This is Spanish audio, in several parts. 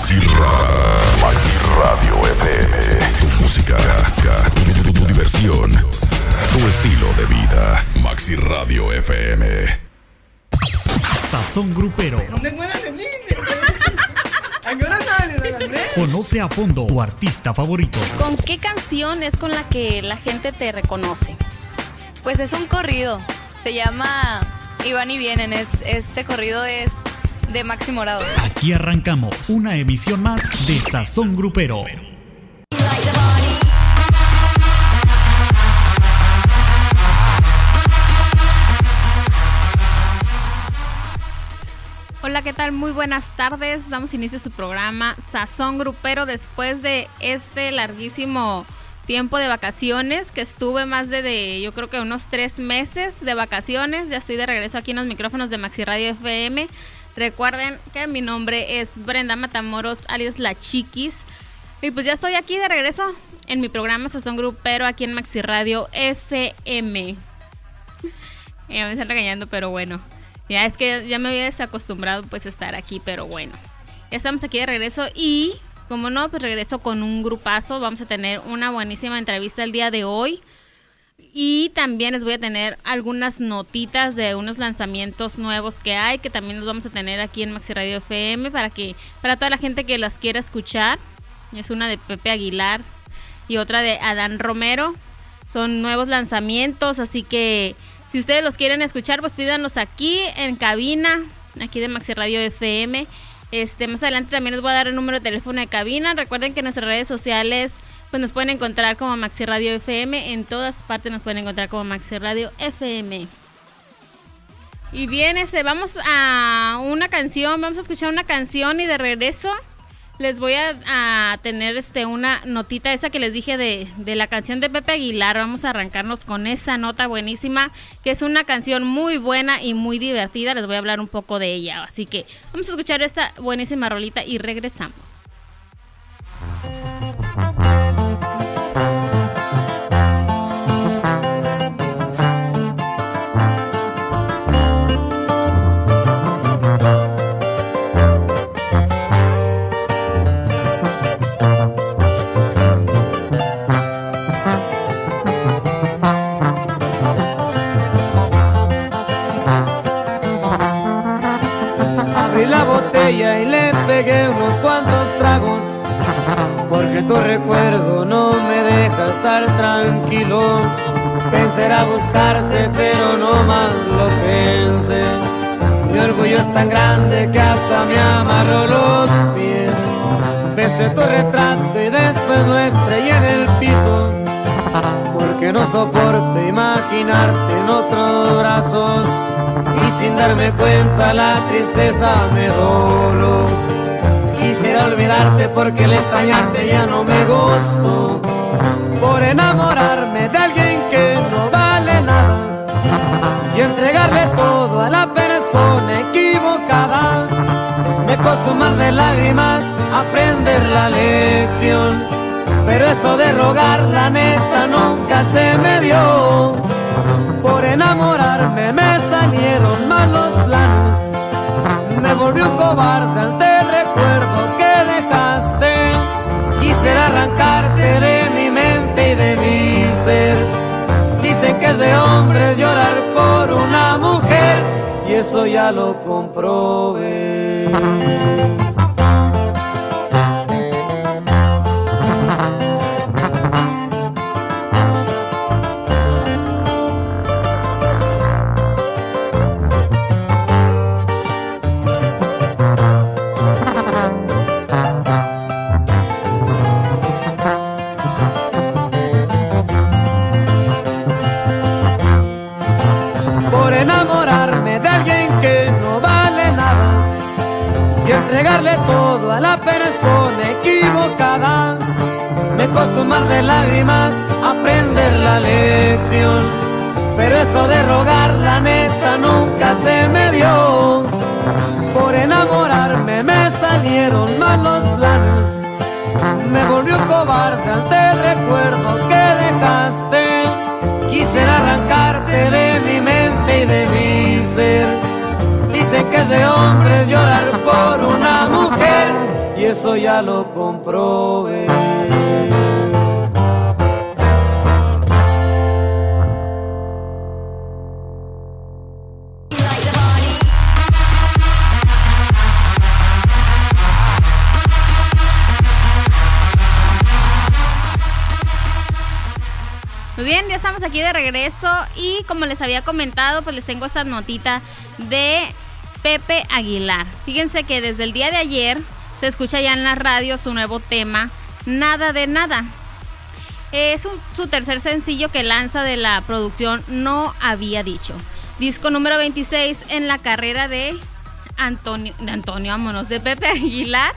Maxi, Maxi Radio FM. Música, tu, tu, tu diversión, tu estilo de vida. Maxi Radio FM. Sazón Grupero. Conoce a fondo tu artista favorito. ¿Con qué canción es con la que la gente te reconoce? Pues es un corrido. Se llama Iván y Vienen. Es, este corrido es de Maxi Morado. Aquí arrancamos una emisión más de Sazón Grupero. Hola, ¿qué tal? Muy buenas tardes. Damos inicio a su programa Sazón Grupero después de este larguísimo tiempo de vacaciones que estuve más de, de, yo creo que unos tres meses de vacaciones. Ya estoy de regreso aquí en los micrófonos de Maxi Radio FM. Recuerden que mi nombre es Brenda Matamoros, alias La Chiquis. Y pues ya estoy aquí de regreso en mi programa Sazón Grupero aquí en Maxi Radio FM. Ya me están regañando, pero bueno. Ya es que ya me había desacostumbrado pues a estar aquí, pero bueno. Ya estamos aquí de regreso y como no, pues regreso con un grupazo. Vamos a tener una buenísima entrevista el día de hoy. Y también les voy a tener algunas notitas de unos lanzamientos nuevos que hay, que también los vamos a tener aquí en Maxi Radio FM para que para toda la gente que las quiera escuchar. Es una de Pepe Aguilar y otra de Adán Romero. Son nuevos lanzamientos, así que si ustedes los quieren escuchar, pues pídanos aquí en cabina, aquí de Maxi Radio FM. Este, más adelante también les voy a dar el número de teléfono de cabina. Recuerden que nuestras redes sociales pues nos pueden encontrar como Maxi Radio FM. En todas partes nos pueden encontrar como Maxi Radio FM. Y bien, ese, vamos a una canción, vamos a escuchar una canción y de regreso les voy a, tener este una notita esa que les dije de, de, la canción de Pepe Aguilar. Vamos a arrancarnos con esa nota buenísima, que es una canción muy buena y muy divertida. Les voy a hablar un poco de ella. Así que vamos a escuchar esta buenísima rolita y regresamos. Porque tu recuerdo no me deja estar tranquilo. Pensé a buscarte, pero no más lo pensé. Mi orgullo es tan grande que hasta me amarró los pies. Besé tu retrato y después lo estrellé en el piso. Porque no soporto imaginarte en otros brazos y sin darme cuenta la tristeza me dolo. Quisiera olvidarte porque el extrañarte ya no me gustó. Por enamorarme de alguien que no vale nada y entregarle todo a la persona equivocada. Me costó más de lágrimas aprender la lección, pero eso de rogar la neta nunca se me dio. Por enamorarme me salieron mal los planes, me volvió un cobarde recuerdo que dejaste. Quisiera arrancarte de mi mente y de mi ser. Dicen que es de hombres llorar por una mujer y eso ya lo comprobé. Entregarle todo a la persona equivocada. Me costó más de lágrimas aprender la lección, pero eso de rogar la neta nunca se me dio. Por enamorarme me salieron mal los planes, me volvió cobarde ante el recuerdo que dejaste. Quisiera arrancarte de mi mente y de mi ser Dicen que es de hombres llorar por una mujer y eso ya lo comprobé. Muy bien, ya estamos aquí de regreso y como les había comentado, pues les tengo esta notita de Pepe Aguilar. Fíjense que desde el día de ayer se escucha ya en la radio su nuevo tema, Nada de Nada. Es su, su tercer sencillo que lanza de la producción No Había Dicho. Disco número 26 en la carrera de Antonio, de Antonio, vámonos, de Pepe Aguilar.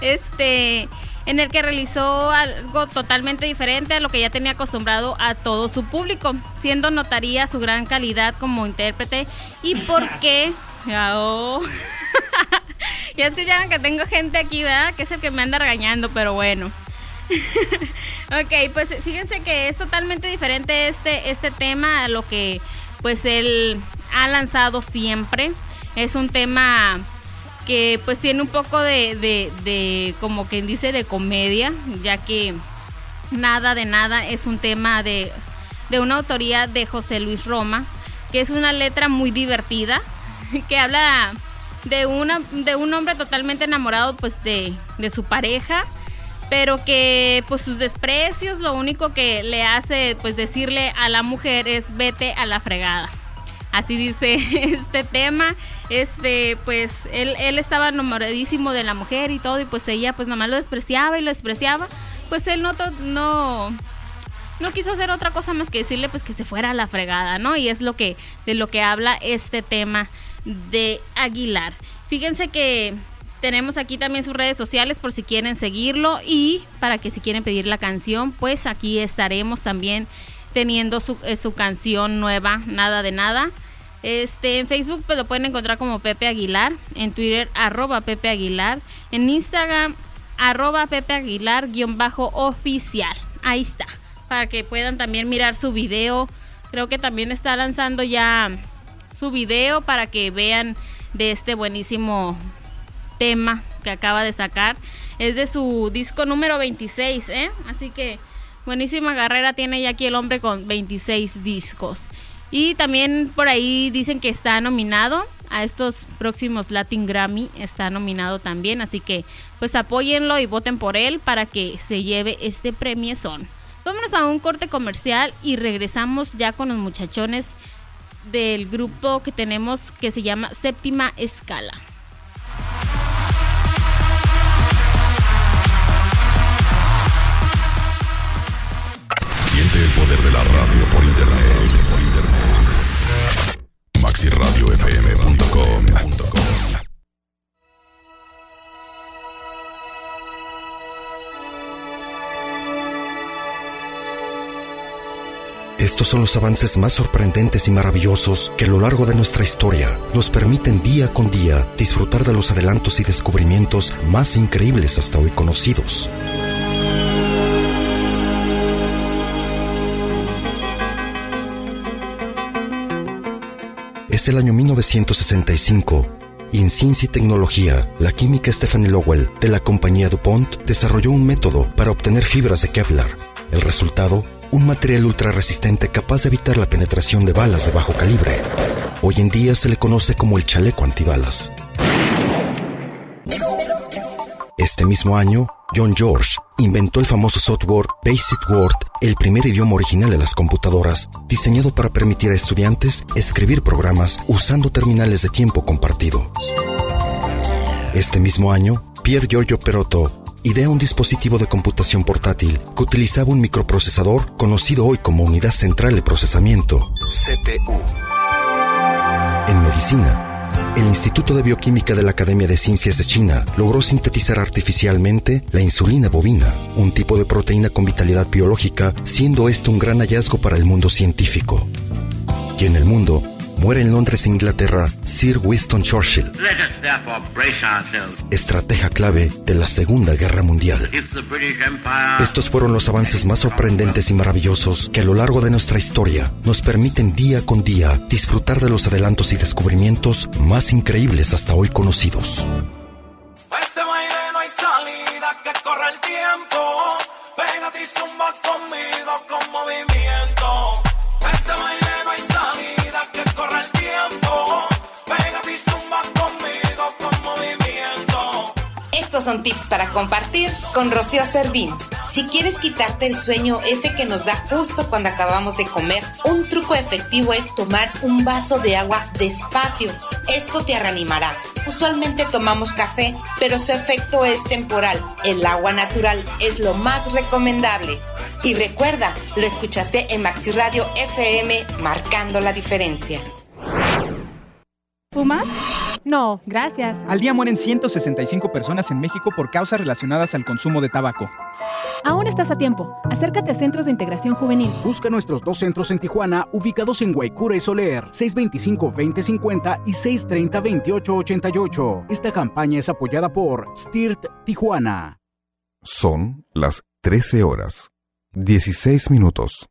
Este, en el que realizó algo totalmente diferente a lo que ya tenía acostumbrado a todo su público, siendo notaría su gran calidad como intérprete y por qué... Ya, oh. ya que tengo gente aquí, ¿verdad? Que es el que me anda regañando, pero bueno. ok, pues fíjense que es totalmente diferente este, este tema a lo que pues él ha lanzado siempre. Es un tema que pues tiene un poco de, de, de, como quien dice, de comedia, ya que nada de nada es un tema de, de una autoría de José Luis Roma, que es una letra muy divertida, que habla de, una, de un hombre totalmente enamorado pues de, de su pareja, pero que pues sus desprecios lo único que le hace pues decirle a la mujer es vete a la fregada. Así dice este tema. Este, pues él, él estaba enamoradísimo de la mujer y todo, y pues ella pues nomás lo despreciaba y lo despreciaba. Pues él no, no, no quiso hacer otra cosa más que decirle pues que se fuera a la fregada, ¿no? Y es lo que, de lo que habla este tema de Aguilar. Fíjense que tenemos aquí también sus redes sociales por si quieren seguirlo y para que si quieren pedir la canción, pues aquí estaremos también teniendo su, eh, su canción nueva, Nada de Nada. Este, en Facebook pues lo pueden encontrar como Pepe Aguilar, en Twitter arroba Pepe Aguilar, en Instagram arroba Pepe Aguilar guion bajo oficial. Ahí está, para que puedan también mirar su video. Creo que también está lanzando ya su video para que vean de este buenísimo tema que acaba de sacar. Es de su disco número 26, ¿eh? Así que buenísima carrera tiene ya aquí el hombre con 26 discos. Y también por ahí dicen que está nominado a estos próximos Latin Grammy, está nominado también, así que pues apóyenlo y voten por él para que se lleve este premiezón. Vámonos a un corte comercial y regresamos ya con los muchachones del grupo que tenemos que se llama Séptima Escala. Siente el poder de la radio por internet. Por. MaxiRadioFM.com. Estos son los avances más sorprendentes y maravillosos que a lo largo de nuestra historia nos permiten día con día disfrutar de los adelantos y descubrimientos más increíbles hasta hoy conocidos. Es el año 1965 y en ciencia y tecnología, la química Stephanie Lowell de la compañía DuPont desarrolló un método para obtener fibras de Kevlar. El resultado, un material ultra resistente capaz de evitar la penetración de balas de bajo calibre. Hoy en día se le conoce como el chaleco antibalas. Este mismo año, John George inventó el famoso software Basic Word, el primer idioma original de las computadoras, diseñado para permitir a estudiantes escribir programas usando terminales de tiempo compartido. Este mismo año, Pier Giorgio Perotto idea un dispositivo de computación portátil que utilizaba un microprocesador conocido hoy como Unidad Central de Procesamiento, CPU. En medicina, el Instituto de Bioquímica de la Academia de Ciencias de China logró sintetizar artificialmente la insulina bovina, un tipo de proteína con vitalidad biológica, siendo esto un gran hallazgo para el mundo científico. Y en el mundo, muere en Londres, Inglaterra, Sir Winston Churchill, Let us therefore brace ourselves. estratega clave de la Segunda Guerra Mundial. Estos fueron los avances más sorprendentes y maravillosos que a lo largo de nuestra historia nos permiten día con día disfrutar de los adelantos y descubrimientos más increíbles hasta hoy conocidos. A este baile no hay salida. vida que corre el tiempo. Pégate y zumba conmigo con Son tips para compartir con Rocío Servín. Si quieres quitarte el sueño ese que nos da justo cuando acabamos de comer, un truco efectivo es tomar un vaso de agua despacio. Esto te reanimará. Usualmente tomamos café, pero su efecto es temporal. El agua natural es lo más recomendable. Y recuerda, lo escuchaste en Maxi Radio FM, marcando la diferencia. ¿Fumas? No, gracias. Al día mueren 165 personas en México por causas relacionadas al consumo de tabaco. Aún estás a tiempo. Acércate a Centros de Integración Juvenil. Busca nuestros dos centros en Tijuana, ubicados en Guaycura y Soler, 625-2050 y 630-2888. Esta campaña es apoyada por STIRT Tijuana. Son las 13 horas, 16 minutos.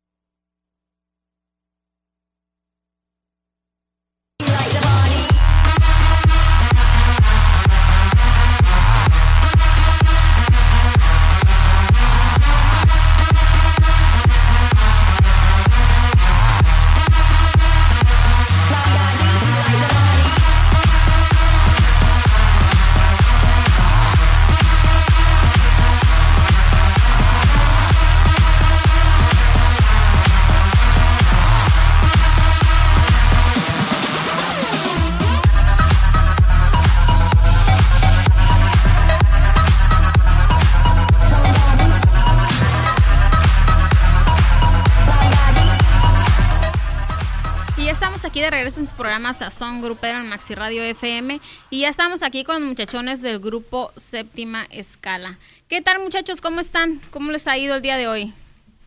En su programa Sazón Grupero en Maxi Radio FM. Y ya estamos aquí con los muchachones del grupo Séptima Escala. ¿Qué tal, muchachos? ¿Cómo están? ¿Cómo les ha ido el día de hoy?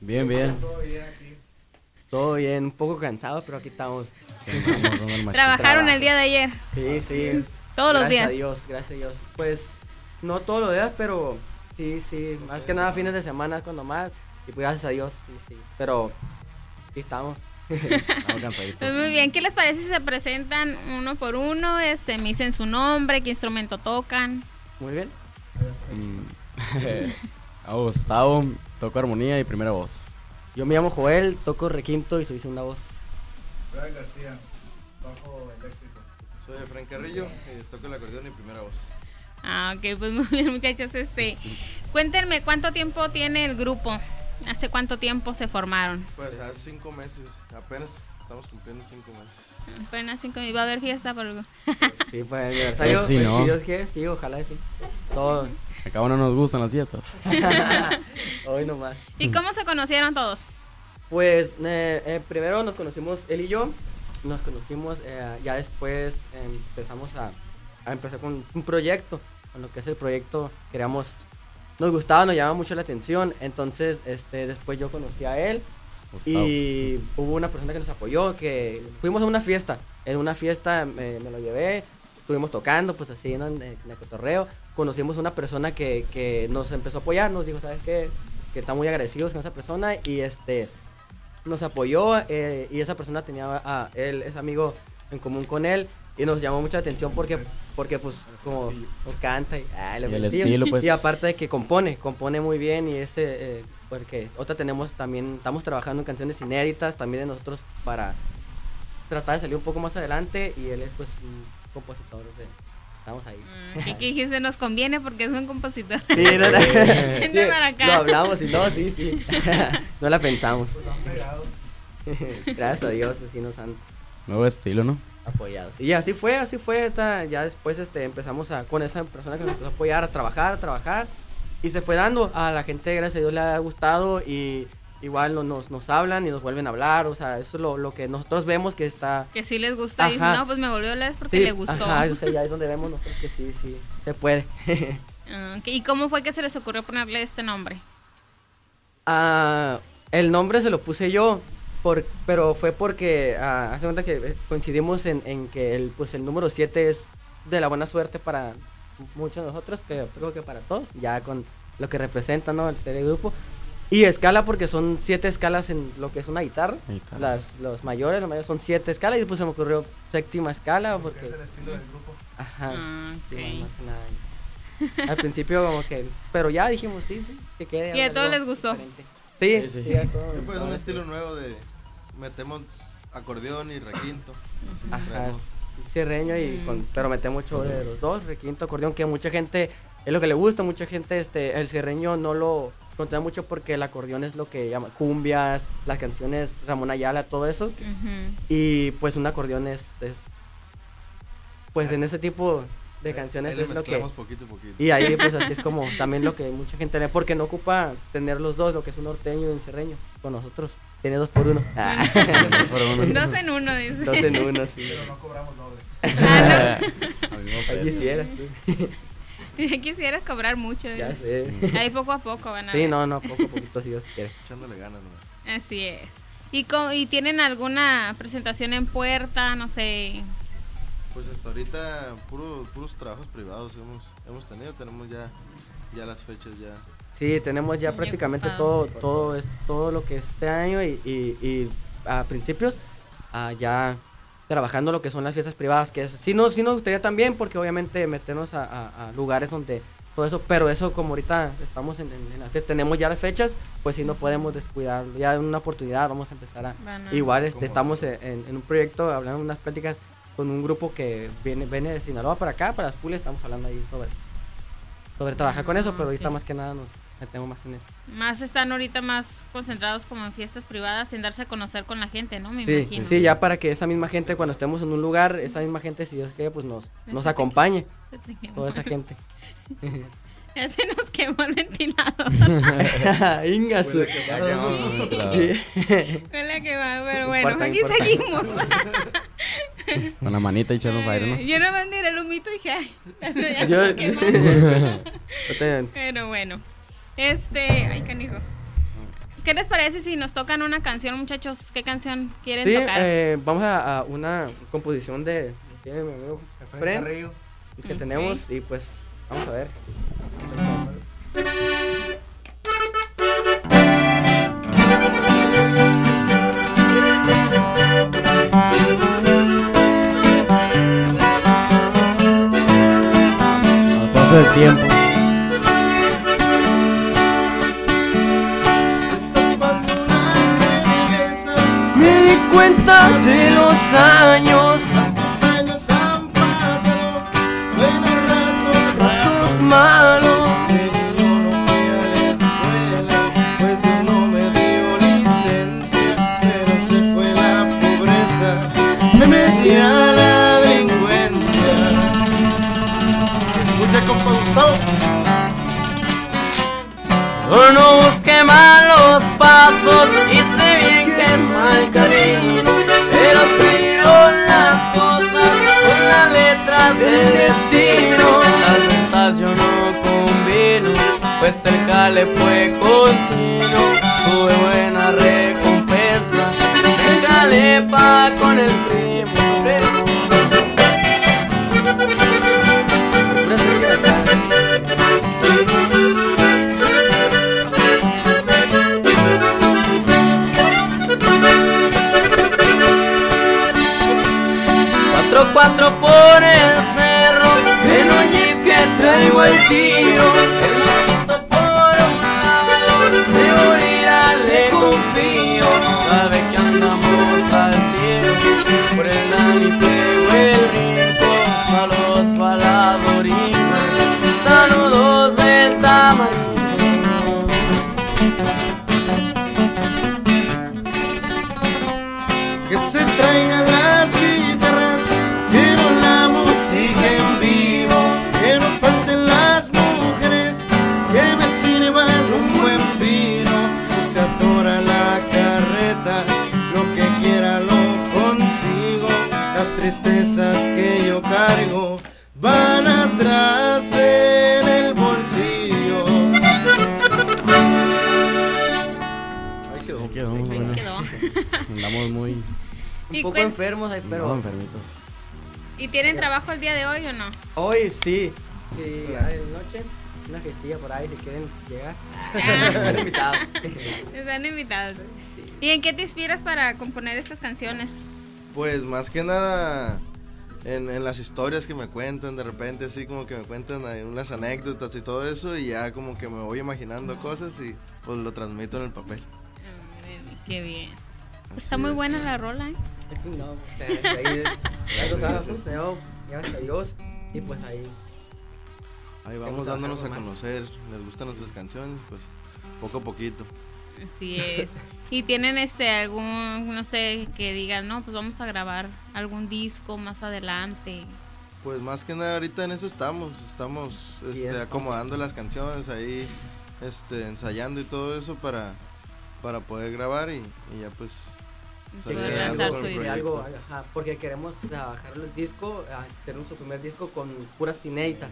Bien, bien. Todo bien, un poco cansado, pero aquí estamos. ¿Trabajaron el día de ayer? Sí, sí. Todos los días. Gracias a Dios, gracias a Dios. Pues no todos los días, pero sí, sí. Más que nada fines de semana es cuando más. Y pues gracias a Dios, sí, sí. Pero aquí estamos. Pues muy bien, ¿qué les parece si se presentan uno por uno? Este, me dicen su nombre, qué instrumento tocan. Muy bien. a Gustavo, toco armonía y primera voz. Yo me llamo Joel, toco requinto y soy segunda voz. Brian García, bajo eléctrico. Soy Efraín Carrillo, eh, toco el acordeón y primera voz. Ah, ok, pues muy bien, muchachos. Este, cuéntenme cuánto tiempo tiene el grupo. ¿Hace cuánto tiempo se formaron? Pues hace cinco meses, apenas estamos cumpliendo cinco meses. Apenas cinco meses. ¿Va a haber fiesta por algo? Sí, pues aniversario. Pues sí, pues, ¿no? si Dios quiere, sí, ojalá sí. Todo. Acá no nos gustan las fiestas. Hoy nomás. ¿Y cómo se conocieron todos? Pues eh, eh, primero nos conocimos él y yo, nos conocimos, eh, ya después empezamos a, a empezar con un proyecto, con lo que es el proyecto, queríamos, nos gustaba, nos llamaba mucho la atención, entonces este, después yo conocí a él Gustavo. y hubo una persona que nos apoyó, que fuimos a una fiesta, en una fiesta me, me lo llevé, estuvimos tocando, pues así ¿no? en, en el cotorreo, conocimos una persona que, que nos empezó a apoyar, nos dijo, ¿sabes qué? Que estamos muy agradecidos con esa persona y este nos apoyó eh, y esa persona tenía a él, es amigo en común con él y nos llamó mucha atención porque, porque pues como como canta y, ah, le Y el estilo, pues. y aparte de que compone, compone muy bien y ese, eh, porque otra tenemos también, estamos trabajando en canciones inéditas también de nosotros para tratar de salir un poco más adelante y él es pues un compositor de, estamos ahí. ¿Qué, qué dijiste? Nos conviene porque es un compositor. Sí, no, no. Vente Sí, para acá. Lo hablamos y no, sí, sí. no la pensamos. Gracias a Dios, así nos han Nuevo estilo, ¿no? Apoyado. Y así fue, así fue. ta- ya después este, empezamos a, con esa persona que nos empezó a apoyar, a trabajar, a trabajar. Y se fue dando. A la gente, gracias a Dios, le ha gustado. Y igual no- nos, nos hablan y nos vuelven a hablar. O sea, eso es lo, lo que nosotros vemos que está. Que sí les gusta y dicen, Ajá. no, pues me volvió a hablar porque Sí, le gustó. Ajá, o sea, ya es donde vemos nosotros que sí, sí, se puede. Ah, ok. ¿Y cómo fue que se les ocurrió ponerle este nombre? Ah, el nombre se lo puse yo, por, pero fue porque ah, hace cuenta que eh, coincidimos en, en que el, pues el número 7 es de la buena suerte para muchos de nosotros, pero creo que para todos, ya con lo que representa ¿no? el ser el grupo. Y escala porque son siete escalas en lo que es una guitarra. Guitarra. Las, los mayores, los mayores son siete escalas y después se me ocurrió séptima escala porque... Es el estilo del grupo. Ajá. Ah, sí, ok. más que nada. Al principio como que, pero ya dijimos sí, sí, que quede. Y a todos les gustó. diferente. Sí, Sí, sí, sí. a todos. Sí, pues un estilo nuevo de metemos acordeón y requinto. Ajá, traemos. cierreño y con, pero metemos mucho de los dos, requinto, acordeón, que mucha gente es lo que le gusta, mucha gente este el cierreño no lo contra mucho porque el acordeón es lo que llama cumbias, las canciones Ramón Ayala, todo eso. Y pues un acordeón es, es pues en ese tipo de canciones Ahí le es lo que poquito y ahí pues así es como también lo que mucha gente le porque no ocupa tener los dos, lo que es un norteño y un cerreño. Con nosotros tiene dos por uno. Ah. Dos por uno. Dos en uno, dice. Dos en uno, sí. Pero no cobramos doble. Ah, Ahí precio. quisieras tú. Quisieras cobrar mucho. Ya dice. sé. Ahí poco a poco van a Sí, ver. no, no, poco a poquito si Dios quiere. Echándole ganas, ¿no? Así es. ¿Y, co- ¿Y tienen alguna presentación en puerta? No sé. Pues hasta ahorita puro, puros trabajos privados hemos, hemos tenido, tenemos ya, ya las fechas ya. Sí, tenemos ya Muy prácticamente ocupado. todo, todo, es, todo lo que es este año y, y, y a principios ah, ya trabajando lo que son las fiestas privadas, que es, sí, no, sí nos gustaría también porque obviamente meternos a, a- a lugares donde todo eso, pero eso como ahorita estamos en, en, en la fiesta, tenemos ya las fechas, pues sí no podemos descuidarlo, ya en una oportunidad vamos a empezar a... A- Igual este, estamos en, en- un proyecto, hablando de unas pláticas con un grupo que viene, viene de Sinaloa para acá, para las pules, estamos hablando ahí sobre, sobre trabajar con eso, pero ahorita ok. más que nada nos metemos más en eso. Más están ahorita más concentrados como en fiestas privadas, en darse a conocer con la gente, ¿no? Me Sí, imagino. sí, ya para que esa misma gente cuando estemos en un lugar, esa misma gente, si Dios quiere, pues nos, nos acompañe, toda esa gente. Ya se nos quemó el ventilador. Inga su- Huele a quemado. Sí. Huele a quemado, pero bueno, Importa, aquí importa. seguimos. Con la manita y echarnos aire, ¿no? Yo nomás miré el humito y dije, ay, ya Yo- se quemó. Yo. Pero bueno, este, ay, canijo. ¿Qué les parece si nos tocan una canción, muchachos? ¿Qué canción quieren Sí, tocar? eh, vamos a, a una composición de, de mi amigo Efraín Fren, Carrillo. que tenemos y pues vamos a ver. Al paso del tiempo. Cuenta de los años, Los años han pasado, buenos ratos, ratos malos. De niño no fui a la escuela, pues Dios no me dio licencia, pero se fue la pobreza, me metí a la delincuencia. Escucha compa Gustavo. No busqué malos pasos, fue continuo, tuve buena recompensa, me calé pa' con el primo. Cuatro, cuatro por el cerro, en un jeep que traigo el tiro. Sabe que andamos al tiro, prendan y pego enfermos ahí, pero... no, enfermitos. ¿Y tienen trabajo el día de hoy o no? Hoy sí. Sí, hay noche. Una fiestilla por ahí si quieren llegar. Están invitados. Están invitados. ¿Y en qué te inspiras para componer estas canciones? Pues más que nada en, en las historias que me cuentan, de repente así como que me cuentan unas anécdotas y todo eso y ya como que me voy imaginando cosas y pues lo transmito en el papel. Qué bien. Pues está muy buena la rola, ¿eh? No, o sea, ahí, gracias a Dios, y pues ahí. Ahí vamos dándonos a conocer, les gustan nuestras canciones, pues poco a poquito. Así es. y tienen este algún, no sé, que digan, no, pues vamos a grabar algún disco más adelante. Pues más que nada ahorita en eso estamos, estamos este, acomodando las canciones ahí, este, ensayando y todo eso para, para poder grabar y, y ya pues lanzar su algo, ajá, porque queremos trabajar el disco, hacer nuestro primer disco con puras inéditas.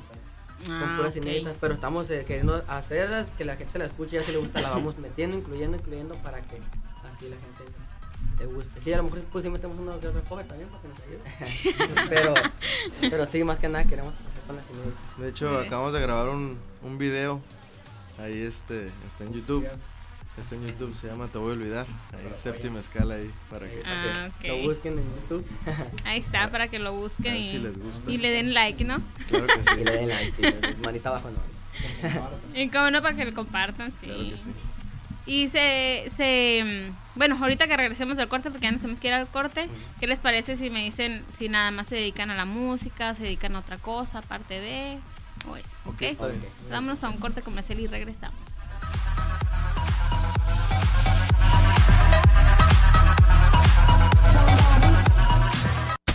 Ah, con puras ok. inéditas, pero estamos eh, queriendo hacerlas, que la gente la escuche, ya si le gusta la vamos metiendo, incluyendo, incluyendo para que así la gente le guste. Sí, a lo mejor pues sí metemos uno que otro cover también para que nos ayude. pero, pero sí, más que nada queremos hacer con las inéditas. De hecho, acabamos de grabar un, un video. Ahí este, está en YouTube. Está en YouTube, se llama Te voy a olvidar. Ahí séptima escala ahí para que, Ah. Lo busquen en YouTube. Ahí está, para que lo busquen y, si les gusta. y le den like, ¿no? Claro que sí. Y le den like, sí, manita abajo no. Y como no, para que lo compartan, sí. Claro que sí. Y se, se, mm, bueno, ahorita que regresemos del corte, porque ya nos tenemos que ir al corte, ¿qué les parece si me dicen si nada más se dedican a la música, se dedican a otra cosa, aparte de, o eso? Ok, ¿ok? está bien. Vámonos a un corte comercial y regresamos.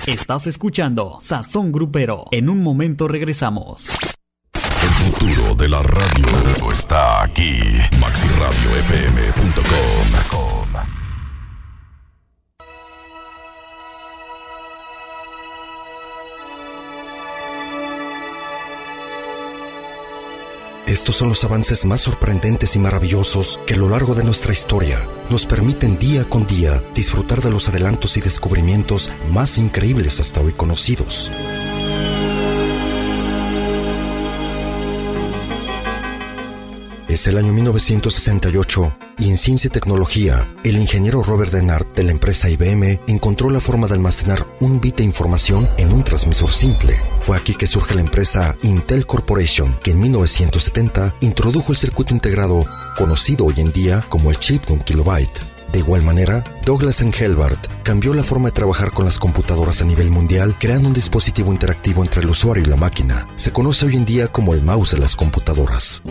Estás escuchando Sazón Grupero. En un momento regresamos. El futuro de la radio está aquí. MaxiRadioFM.com. Estos son los avances más sorprendentes y maravillosos que a lo largo de nuestra historia nos permiten día con día disfrutar de los adelantos y descubrimientos más increíbles hasta hoy conocidos. Es el año 1968 y en ciencia y tecnología, el ingeniero Robert Denard de la empresa IBM encontró la forma de almacenar un bit de información en un transmisor simple. Fue aquí que surge la empresa Intel Corporation, que en 1970 introdujo el circuito integrado conocido hoy en día como el chip de un kilobyte. De igual manera, Douglas Engelbart cambió la forma de trabajar con las computadoras a nivel mundial, creando un dispositivo interactivo entre el usuario y la máquina. Se conoce hoy en día como el mouse de las computadoras.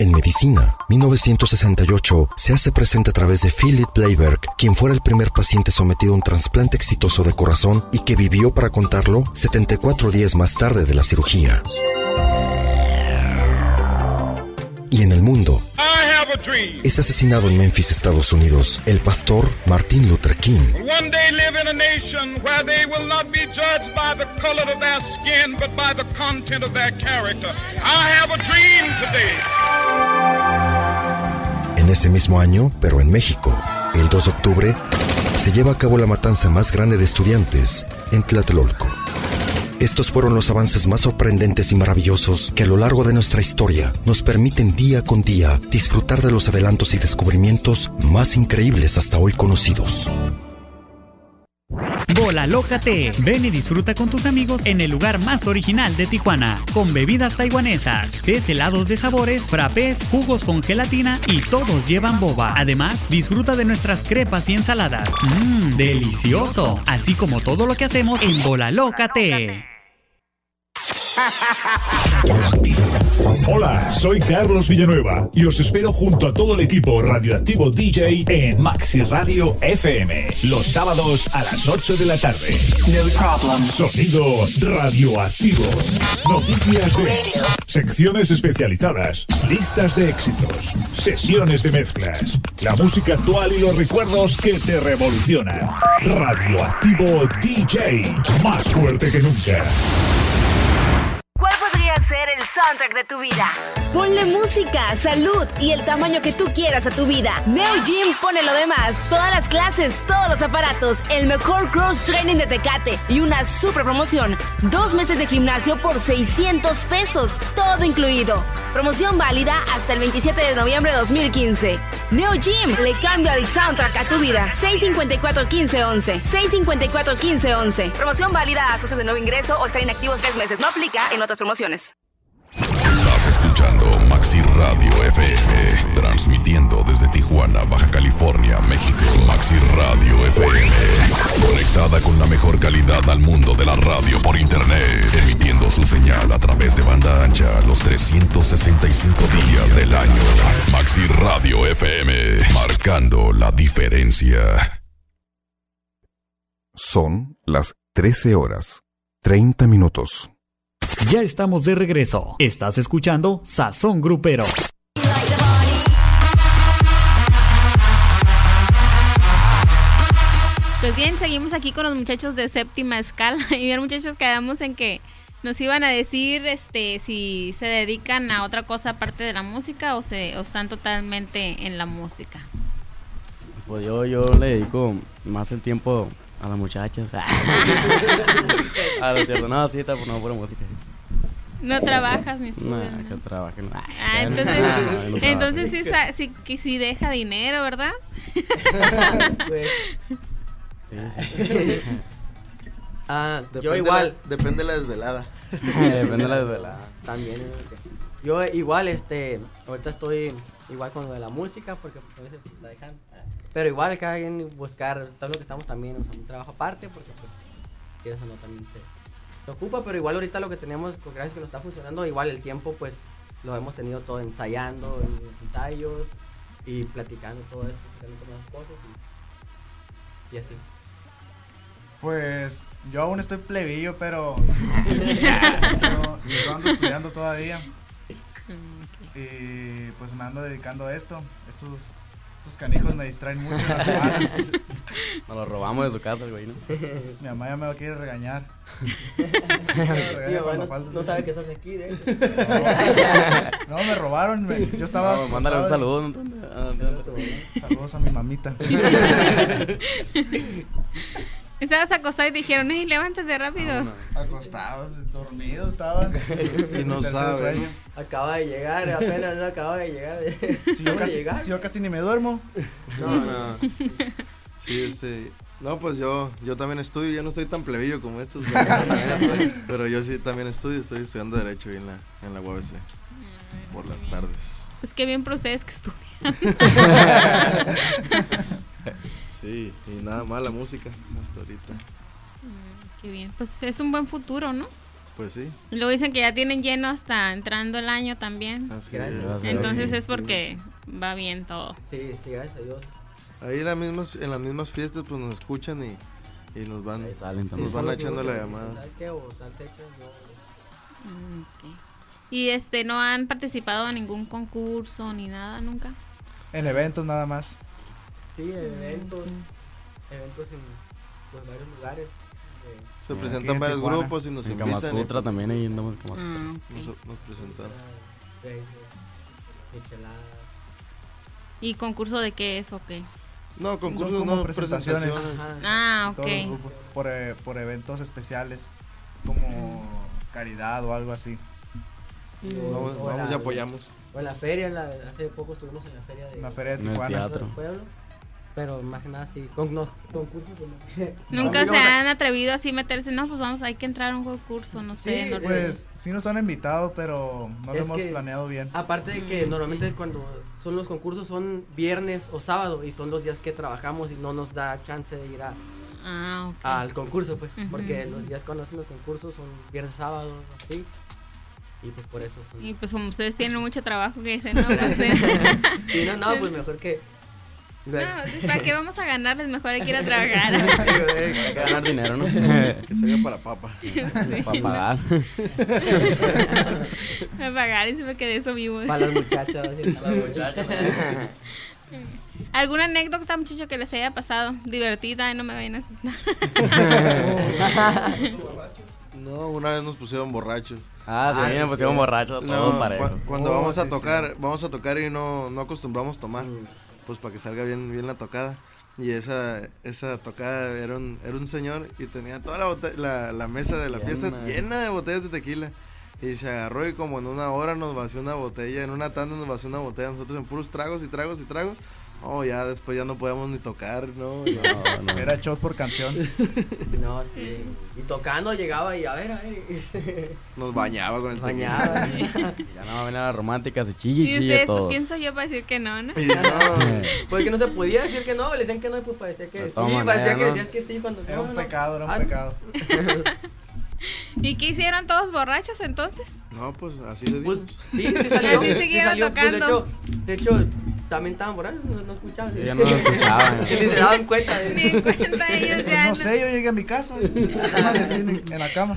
En medicina, 1968 se hace presente a través de Philip Bleiberg, quien fuera el primer paciente sometido a un trasplante exitoso de corazón y que vivió para contarlo 74 días más tarde de la cirugía. Y en el mundo, es asesinado en Memphis, Estados Unidos, el pastor Martin Luther King. En ese mismo año, pero en México, el 2 de octubre, se lleva a cabo la matanza más grande de estudiantes en Tlatelolco. Estos fueron los avances más sorprendentes y maravillosos que a lo largo de nuestra historia nos permiten día con día disfrutar de los adelantos y descubrimientos más increíbles hasta hoy conocidos. Bola Lócate. Ven y disfruta con tus amigos en el lugar más original de Tijuana. Con bebidas taiwanesas, tés helados de sabores, frappés, jugos con gelatina y todos llevan boba. Además, disfruta de nuestras crepas y ensaladas. Mmm, delicioso. Así como todo lo que hacemos en Bola Lócate. Hola, soy Carlos Villanueva y os espero junto a todo el equipo radioactivo DJ en Maxi Radio FM los sábados a las 8 de la tarde. Sonido radioactivo. Noticias de secciones especializadas, listas de éxitos, sesiones de mezclas, la música actual y los recuerdos que te revolucionan. Radioactivo DJ, más fuerte que nunca. ¿Cuál podría ser el soundtrack de tu vida? Ponle música, salud y el tamaño que tú quieras a tu vida. Neo Gym pone lo demás. Todas las clases, todos los aparatos, el mejor cross training de Tecate y una super promoción. Dos meses de gimnasio por 600 pesos. Todo incluido. Promoción válida hasta el 27 de noviembre de 2015. Neo Gym le cambia el soundtrack a tu vida. 654 1511. 654 1511. Promoción válida a socios de nuevo ingreso o estar inactivos tres meses. No aplica en otras promociones. Estás escuchando Maxi Radio FM, transmitiendo desde Tijuana, Baja California, México. Maxi Radio FM, conectada con la mejor calidad al mundo de la radio por internet, emitiendo su señal a través de banda ancha los 365 días del año. Maxi Radio FM, marcando la diferencia. Son las 13 horas, 30 minutos. Ya estamos de regreso. Estás escuchando Sazón Grupero. Pues bien, seguimos aquí con los muchachos de séptima escala. Y bien, muchachos, quedamos en que nos iban a decir este si se dedican a otra cosa aparte de la música o se o están totalmente en la música. Pues yo, yo le dedico más el tiempo a las muchachas. a lo cierto, no, sí, está por no, pura música. No trabajas ni estudias. No, que trabaje. No. Ah, entonces, No, no entonces sí, sí, que sí deja dinero, ¿verdad? Ah, Depende yo igual. la- depende de la desvelada. Depende de la desvelada. También. Yo igual, este, ahorita estoy igual con lo de la música porque a veces la dejan. Pero igual cada quien buscar todo lo que estamos también, o sea, un trabajo aparte porque pues quieres o no también se, se ocupa, pero igual ahorita lo que tenemos, pues, gracias que nos está funcionando, igual el tiempo pues lo hemos tenido todo ensayando, en ensayos y platicando todo eso, sacando todas las cosas y, y así. Pues yo aún estoy plebillo, pero yo, yo ando estudiando todavía. Y pues me ando dedicando a esto. Estos, estos canijos me distraen mucho en las semanas. Nos lo robamos de su casa, el güey, ¿no? Mi mamá ya me va a querer regañar. No, falta- no sabe que estás aquí, de hecho. No, me robaron. me- yo estaba. No, mándale un saludo. Ah, Saludos a mi mamita. Estabas acostado y te dijeron, ¡Ey, levántate rápido! Acostados, dormidos estaban. Y no sabe, sueño. Acaba de llegar, apenas no acaba de llegar. Si yo, casi, llegar. si yo casi ni me duermo. No, no. Sí, este. No, pues yo, yo también estudio, yo no estoy tan plebillo como estos, pero, yo sí también estudio, estoy estudiando Derecho en la, en la UABC por las tardes. Pues qué bien procedes que estudian. Sí, y nada más la música hasta ahorita. qué bien. Pues es un buen futuro, ¿no? Pues sí. Luego dicen que ya tienen lleno hasta entrando el año también. Así Gracias. es. Entonces es sí. porque va bien todo. Sí, sí, gracias a Dios. Ahí en las mismas, en las mismas fiestas pues nos escuchan y, y nos van, salen nos van echando la llamada. Mm, ok. Y este, ¿no han participado en ningún concurso ni nada nunca? En eventos nada más. Sí, eventos, eventos en pues, varios lugares. eh, Se Aquí presentan en varios Tijuana. grupos y nos En invitan. Kama y, Sutra pues, también ahí andamos en Kama Sutra. Ah. Nos, nos presentaron. eh. ¿Y concurso de qué es o qué? No, concursos como no, presentaciones. presentaciones. Ah, ok. grupos, por, eh, por eventos especiales. Como caridad o algo así. Vamos, vamos la- y apoyamos. O en la feria, en la- hace poco estuvimos en la feria de, En la feria de En el Tijuana. teatro. pueblo. Pero más que nada sí, con, concursos. no. Nunca se han atrevido así meterse, no, pues vamos, hay que entrar a un concurso, no sé. Sí, no- Pues sí nos han invitado, pero no lo hemos que- planeado bien. Aparte de que normalmente cuando son los concursos son viernes o sábado y son los días que trabajamos y no nos da chance de ir a, Ah, al concurso, pues, porque los días cuando hacen los concursos son viernes, sábado, así. Y pues por eso son... Y pues como ustedes tienen mucho trabajo, que dicen, no, pues, Sí, no, no, pues mejor que... no, ¿para qué vamos a ganarles? Mejor hay que ir a trabajar. Hay que ganar dinero, ¿no? Que se haga para papa. Para pagar. a pagar, y se me quedé eso vivo. Para las muchachas. así. Para las muchachas. ¿Alguna anécdota, muchacho, que les haya pasado? Divertida, no me vayan a asustar. No, una vez nos pusieron borrachos. Ah, sí, nos pusimos borrachos, todos No, cu- Cuando Oh, vamos a sí, tocar, vamos a tocar y no, no acostumbramos tomar, pues para que salga bien, bien la tocada. Y esa, esa tocada era un, era un señor y tenía toda la, bote- la, la mesa de la fiesta llena de botellas de tequila. Y se agarró y como en una hora nos vació una botella, en una tanda nos vació una botella, nosotros en puros tragos y tragos y tragos. Oh, ya después ya no podíamos ni tocar, ¿no? Era shot por canción. No, sí. Y tocando llegaba y a ver, a ver. Nos bañaba con el Bañaba. Ya no, ven a las románticas y chille, Y chille ustedes, pues, todos. ¿quién soy yo para decir que no, no? No, pues que no se podía decir que no, le decían que no y pues parecía que De sí, todas parecía que ¿no? decías que sí cuando Era no, un no. pecado, era un Ah, pecado. ¿Y qué hicieron todos borrachos entonces? No, pues así le Pues dimos. sí, sí salió. Así sí siguieron salió. Pues, de, tocando. hecho, de hecho, también estaban borrachos, no, no escuchaban. Ellos no lo escuchaban. Ni se daban cuenta. de- Ni en cuenta ellos ya. No sé, yo llegué a mi casa. amanecí en, en la cama.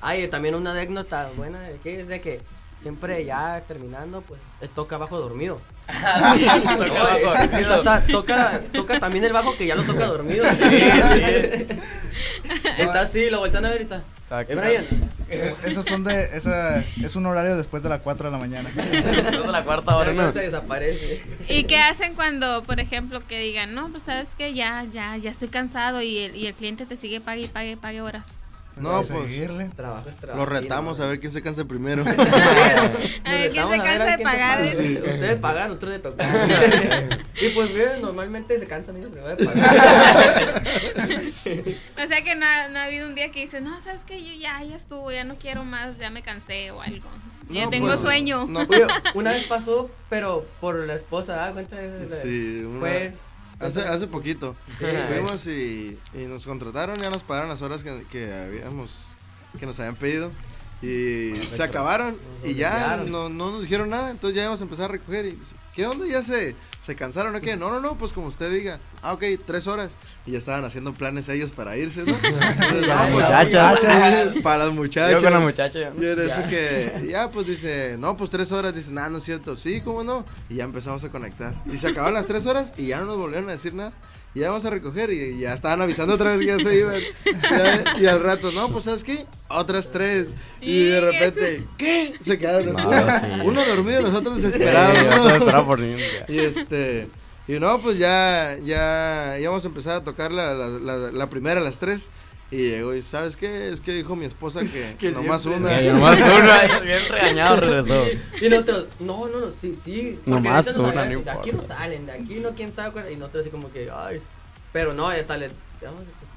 Ay, también una anécdota buena de que es de que siempre ya terminando, pues toca bajo dormido. sí, toca bajo dormido. está- toca, toca también el bajo que ya lo toca dormido. está así, lo voltean a ver y está. ¿Eh, Brian? Es- esos son de. Esa, es un horario después de las 4 de la mañana. Después de la cuarta hora, ¿no? desaparece. ¿Y qué hacen cuando, por ejemplo, que digan, no, pues sabes que ya, ya, ya estoy cansado y el, y el cliente te sigue pague y pague, pague horas? No, Para pues seguirle. Trabajo es trabajo. lo retamos a ver quién se cansa primero. A ver, ¿quién se cansa de pagar? Ustedes pagan, nosotros de tocar. y pues bien, normalmente se cansan ellos primero de pagar. O sea que no ha, no ha habido un día que dices, no, sabes que yo ya, ya estuvo, ya no quiero más, ya me cansé o algo. Ya No, tengo pues, sueño. no, Oye, una vez pasó, pero por la esposa, ¿da cuenta? Sí, una- Fue. Hace, hace poquito. Fuimos y, y nos contrataron, ya nos pagaron las horas que, que habíamos, que nos habían pedido. Y se acabaron y ya no, no nos dijeron nada, entonces ya íbamos a empezar a recoger y ¿qué onda? ¿Ya se, se cansaron o qué? No, no, no, pues como usted diga. Ah, ok, tres horas. Y ya estaban haciendo planes ellos para irse, ¿no? Las no, pues, muchachas. para- Para las muchachas. Yo con la muchacha. Y era eso que, ya pues dice, no, pues tres horas, dice, nada, no es cierto, sí, cómo no, y ya empezamos a conectar. Y se acabaron las tres horas y ya no nos volvieron a decir nada. Y ya vamos a recoger y ya estaban avisando otra vez que ya se iban. Y al rato, no, pues sabes qué, otras tres. Y de repente, ¿qué? Se quedaron. No, uno, sí. uno dormido, nosotros desesperados. Sí, ¿no? nosotros desesperados. Y este, y no, pues ya, ya, ya vamos a empezar a tocar la, la, la, la primera las tres. Y llegó y, ¿sabes qué? Es que dijo mi esposa que, Que nomás siempre- una. Que nomás una, bien regañado regresó. Y nosotros, no, no, no, sí, sí. Nomás una, no De aquí no salen, de aquí no, quién sabe cuál. Y nosotros así como que, ay. Pero no, ya tal.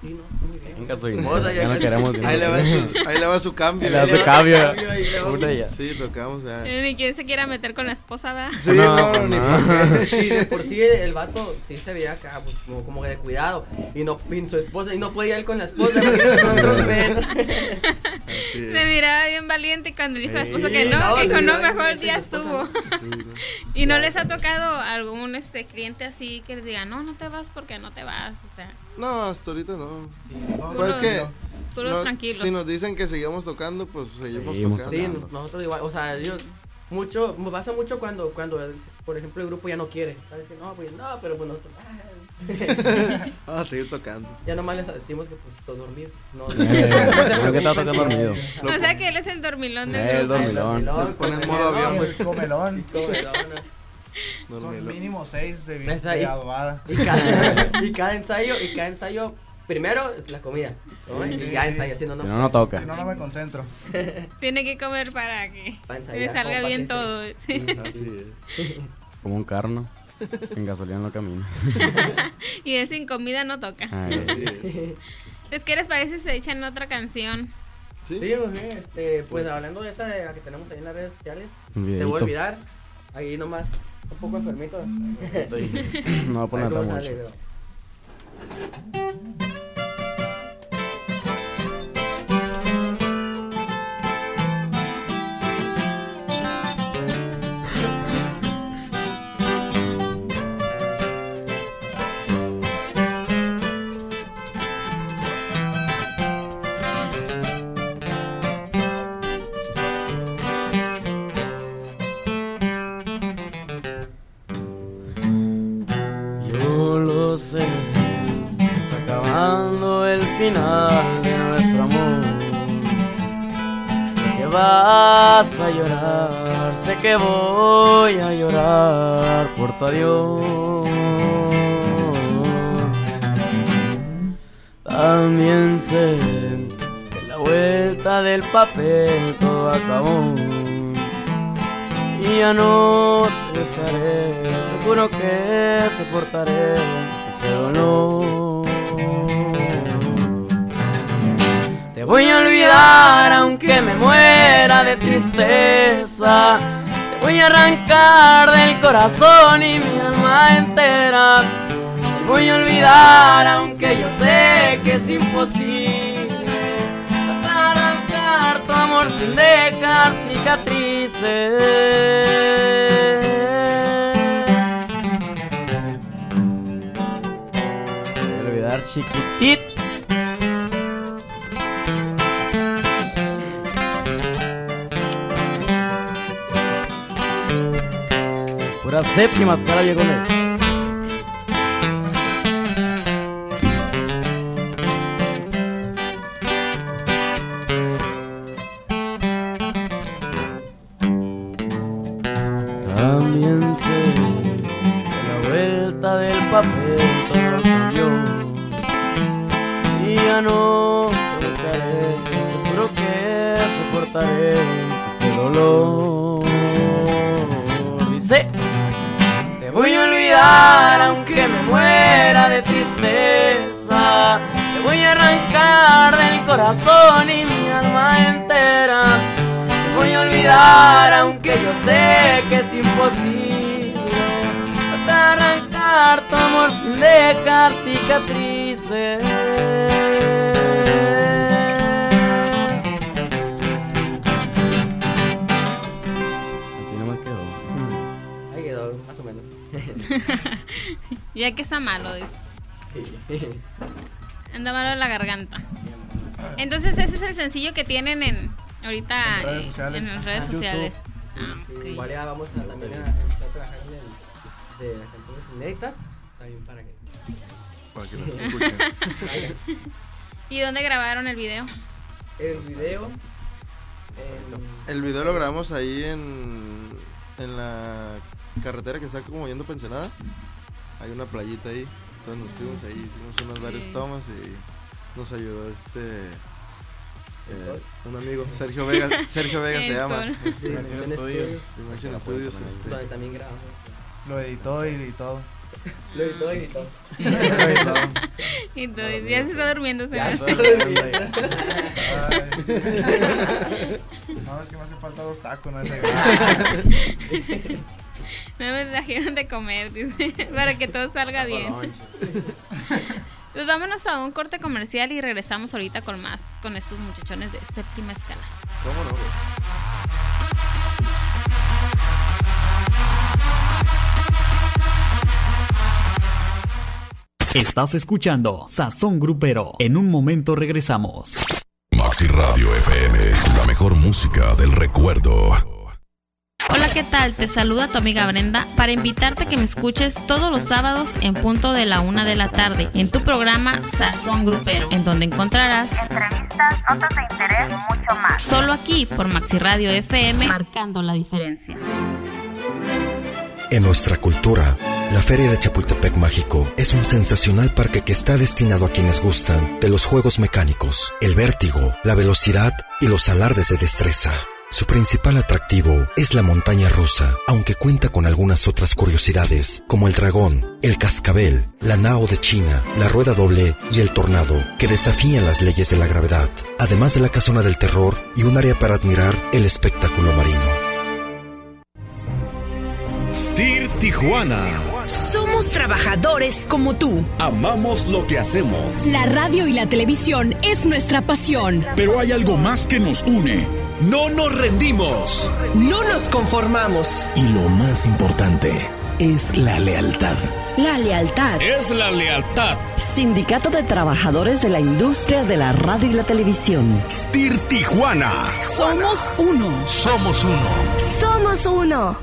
Muy bien. Esposa, ya no queremos Ahí le va su, ahí le va su cambio. Ahí le va su cambio. Sí, tocamos ya. Ni quien se quiera meter con la esposa, ¿verdad? Sí, No, no, pues ni no. por. Sí, de por sí el, vato sí se veía acá, pues, como, como de cuidado. Y no, y su esposa, y no podía ir con la esposa. Se miraba bien valiente y cuando dijo la esposa que no, no, que dijo no, mejor ya estuvo. ¿Y no les ha tocado algún este cliente así que les diga, no, no te vas porque no te vas? O sea, No, hasta ahorita no. No, Pues es que. no, tranquilos. Si nos dicen que sigamos tocando, pues seguimos, Seguimos tocando. Sí, nosotros igual, o sea, yo mucho, me pasa mucho cuando, cuando, el- por ejemplo, el grupo ya no quiere, ¿sabes? No, pues no, pero pues nosotros, ah, Vamos a seguir tocando. ya nomás les decimos que pues todo dormir, no, no creo que está tocando sí. dormido. O sea que él es el dormilón del Eh, el grupo. dormilón. Se pone en modo no, avión. El comelón. comelón. Son mínimo 6 de, de ahí. adobada. Y cada, y cada ensayo, y cada ensayo, primero es la comida, ¿no? Sí, y ya sí. ensayo, si no, no. Si no, no toca. Si no, no me concentro. Tiene que comer para que Para le salga bien todo. sí. Así es. Como un carro, ¿no? Sin gasolina no camina. Y él sin comida no toca. Ay, Así es. Es que les parece si se echan otra canción. Sí. Sí, pues, sí, este, pues hablando de esa de la que tenemos ahí en las redes sociales, te voy a olvidar, ahí nomás, un poco enfermito. Estoy- No voy a poner mucho. sale, que voy a llorar por tu adiós. También sé que la vuelta del papel todo acabó. Y ya no te dejaré, te juro que soportaré ese dolor. Te voy a olvidar aunque me muera de tristeza. Voy a arrancar del corazón y mi alma entera. Te voy a olvidar aunque yo sé que es imposible. Arrancar tu amor sin dejar cicatrices. Voy a olvidar chiquitit. Pura séptima cara llegó. También sé que la vuelta del papel todo cambió y ya no te buscaré, te juro que soportaré este dolor. Aunque me muera de tristeza, te voy a arrancar del corazón y mi alma entera. Te voy a olvidar aunque yo sé que es imposible. Para arrancar tu amor sin dejar cicatrices ya que está malo, dice. Anda malo la garganta. Entonces ese es el sencillo que tienen en ahorita En redes eh, sociales. en las redes Ajá. sociales. Ah, sí, ok. Igual ya vamos a también a, empezar a trabajar en el de las canciones inéditas. También para que. Para que las escuchen. ¿Y dónde grabaron el video? El video. en- El video lo grabamos ahí en, en la carretera que está como yendo pensionada. Hay una playita ahí. Entonces nos fuimos ahí, hicimos unas varias tomas y nos ayudó este eh, un amigo, Sergio Vega, Sergio Vega se llama. Este, Dimensión Studios. Studios, este. Donde también grabamos. Lo editó y, y todo. Lo editó y todo. Y entonces ya se está durmiendo. se Ya me está durmiendo. No, es que me hace falta dos tacos, no es No me trajeron de comer, dice, para que todo salga bien. Pues vámonos a un corte comercial y regresamos ahorita con más, con estos muchachones de séptima escala. ¿Cómo no? Estás escuchando Sazón Grupero. En un momento regresamos. Maxi Radio FM, la mejor música del recuerdo. Hola, ¿qué tal? Te saluda tu amiga Brenda para invitarte a que me escuches todos los sábados en punto de la una de la tarde en tu programa Sazón Grupero, en donde encontrarás entrevistas, notas de interés y mucho más. solo aquí por Maxi Radio FM, marcando la diferencia. En nuestra cultura, la Feria de Chapultepec Mágico es un sensacional parque que está destinado a quienes gustan de los juegos mecánicos, el vértigo, la velocidad y los alardes de destreza. Su principal atractivo es la montaña rusa, aunque cuenta con algunas otras curiosidades, como el dragón, el cascabel, la nao de China, la rueda doble y el tornado, que desafían las leyes de la gravedad, además de la casona del terror y un área para admirar el espectáculo marino. Stir Tijuana. Somos trabajadores como tú. Amamos lo que hacemos. La radio y la televisión es nuestra pasión. Pero hay algo más que nos une. No nos rendimos. No nos conformamos. Y lo más importante es la lealtad. La lealtad. Es la lealtad. Sindicato de Trabajadores de la Industria de la Radio y la Televisión. Stir Tijuana. Somos uno. Somos uno. Somos uno.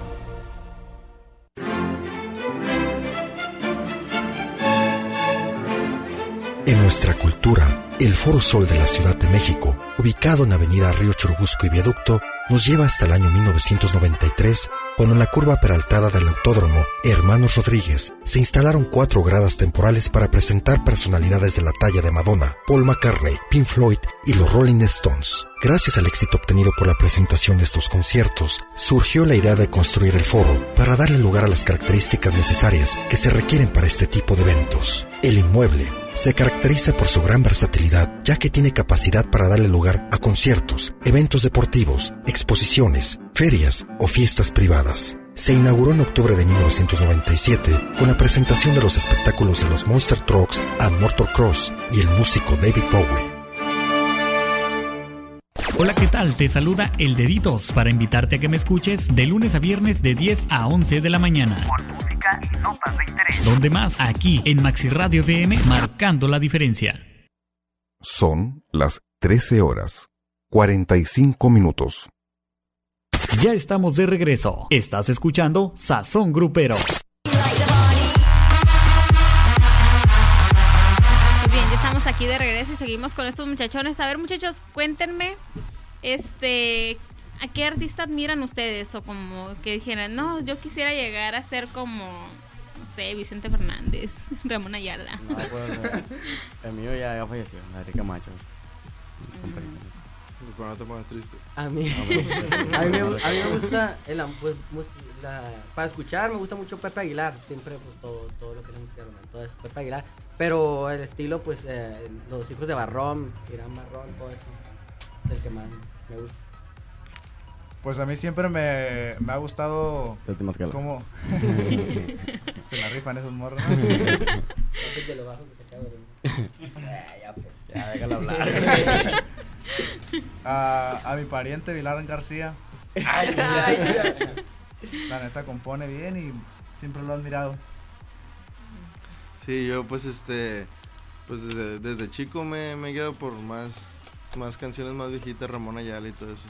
En nuestra cultura, El Foro Sol de la Ciudad de México, ubicado en Avenida Río Churubusco y Viaducto, nos lleva hasta el año 1993, cuando en la curva peraltada del autódromo Hermanos Rodríguez se instalaron cuatro gradas temporales para presentar personalidades de la talla de Madonna, Paul McCartney, Pink Floyd y los Rolling Stones. Gracias al éxito obtenido por la presentación de estos conciertos, surgió la idea de construir el foro para darle lugar a las características necesarias que se requieren para este tipo de eventos. El inmueble se caracteriza por su gran versatilidad, ya que tiene capacidad para darle lugar a conciertos, eventos deportivos, exposiciones, ferias o fiestas privadas. Se inauguró en octubre de 1997 con la presentación de los espectáculos de los Monster Trucks and Motor Cross y el músico David Bowie. Hola, ¿qué tal? Te saluda El Deditos para invitarte a que me escuches de lunes a viernes de 10 a 11 de la mañana. Música y notas de interés. ¿Dónde más? Aquí en Maxi Radio FM, marcando la diferencia. Son las 13 horas, 45 minutos. Ya estamos de regreso. Estás escuchando Sazón Grupero. Regreso y seguimos con estos muchachones. A ver, muchachos, cuéntenme, este, ¿a qué artista admiran ustedes? O como que dijeran, no, yo quisiera llegar a ser como, no sé, Vicente Fernández, Ramón Ayala. No, pues, el mío ya, ya falleció, Enrique Macho. Para no te pongas triste. A mí, No, pero- a mí, me, a mí me gusta, el, pues, la- para escuchar me gusta mucho Pepe Aguilar, siempre pues todo, todo lo que es música romántica, todo es Pepe Aguilar, pero el estilo pues eh, los hijos de Barrón, Irán Barrón, todo eso, es el que más me gusta. Pues a mí siempre me, me ha gustado escala. cómo se la rifan esos morros. ¿no? Antes de lo bajo que se acaba de- ya, pues. Ya, déjalo hablar. a, a mi pariente Vilar García. Ay, ay, La neta compone bien y siempre lo he admirado. Sí, yo pues este, pues desde, desde chico me, me he guiado por más, más canciones más viejitas, Ramón Ayala y todo eso.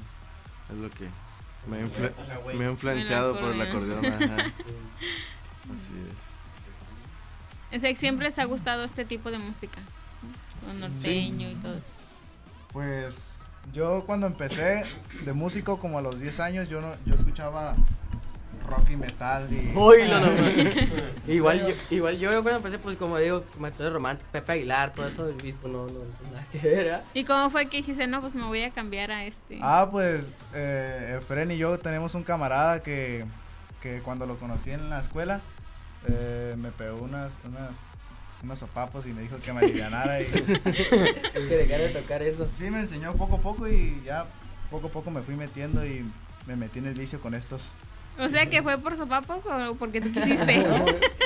Es lo que me ha, influ- me ha influenciado por el acordeón. ajá. Así es. Es que siempre les ha gustado este tipo de música, ¿no? Lo norteño y todo eso. Pues yo cuando empecé de músico como a los 10 años yo no yo escuchaba rock y metal y Uy, no, no, no. igual, yo, igual yo cuando empecé, pues como digo, canciones románticas, Pepe Aguilar, todo eso, y, pues no, no, no, nada que ver. ¿Y cómo fue que dijiste, no, pues me voy a cambiar a este? Ah, pues eh, Efren y yo tenemos un camarada que, que cuando lo conocí en la escuela eh, me pegó unas, unas, unos sopapos y me dijo que me alivianara y que dejara de tocar eso. Sí, me enseñó poco a poco y ya poco a poco me fui metiendo y me metí en el vicio con estos. O sea, que fue por sopapos o porque tú quisiste.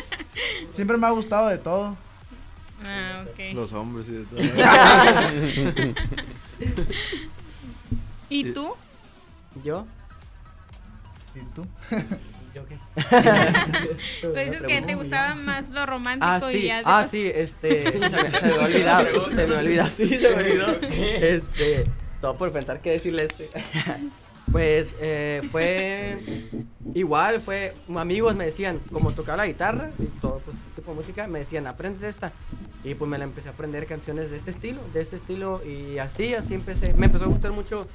Siempre me ha gustado de todo. ah, ok. Los hombres y de todo. ¿Y tú? ¿Yo? ¿Y tú? ¿Yo qué? Pues dices que te gustaba más lo romántico Ah, y ya. ah, sí, este, se me, se me ha olvidado, se me olvidó, sí, se me olvidó, este, todo por pensar qué decirle este, pues, eh, fue, igual, fue, amigos me decían, como tocaba la guitarra y todo, pues, tipo de música, me decían, aprendes esta, y pues me la empecé a aprender canciones de este estilo, de este estilo, y así, así empecé, me empezó a gustar mucho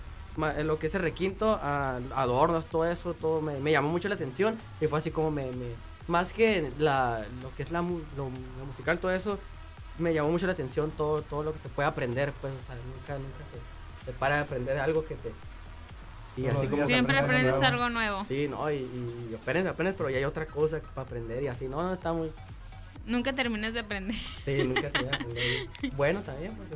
lo que es el requinto, a- adornos, todo eso, todo me, llamó mucho la atención y fue así como me, me- más que la, lo que es la, lo, lo musical, todo eso, me llamó mucho la atención todo, todo lo que se puede aprender, pues, o sea, nunca, nunca se, se para de aprender algo que te... Y así como Siempre aprendes aprendes algo algo nuevo. Sí, no, y, y aprendes, aprendes, pero ya hay otra cosa para aprender y así, no, no, está muy... Nunca terminas de aprender. Sí, nunca a aprender. Bueno, también, porque...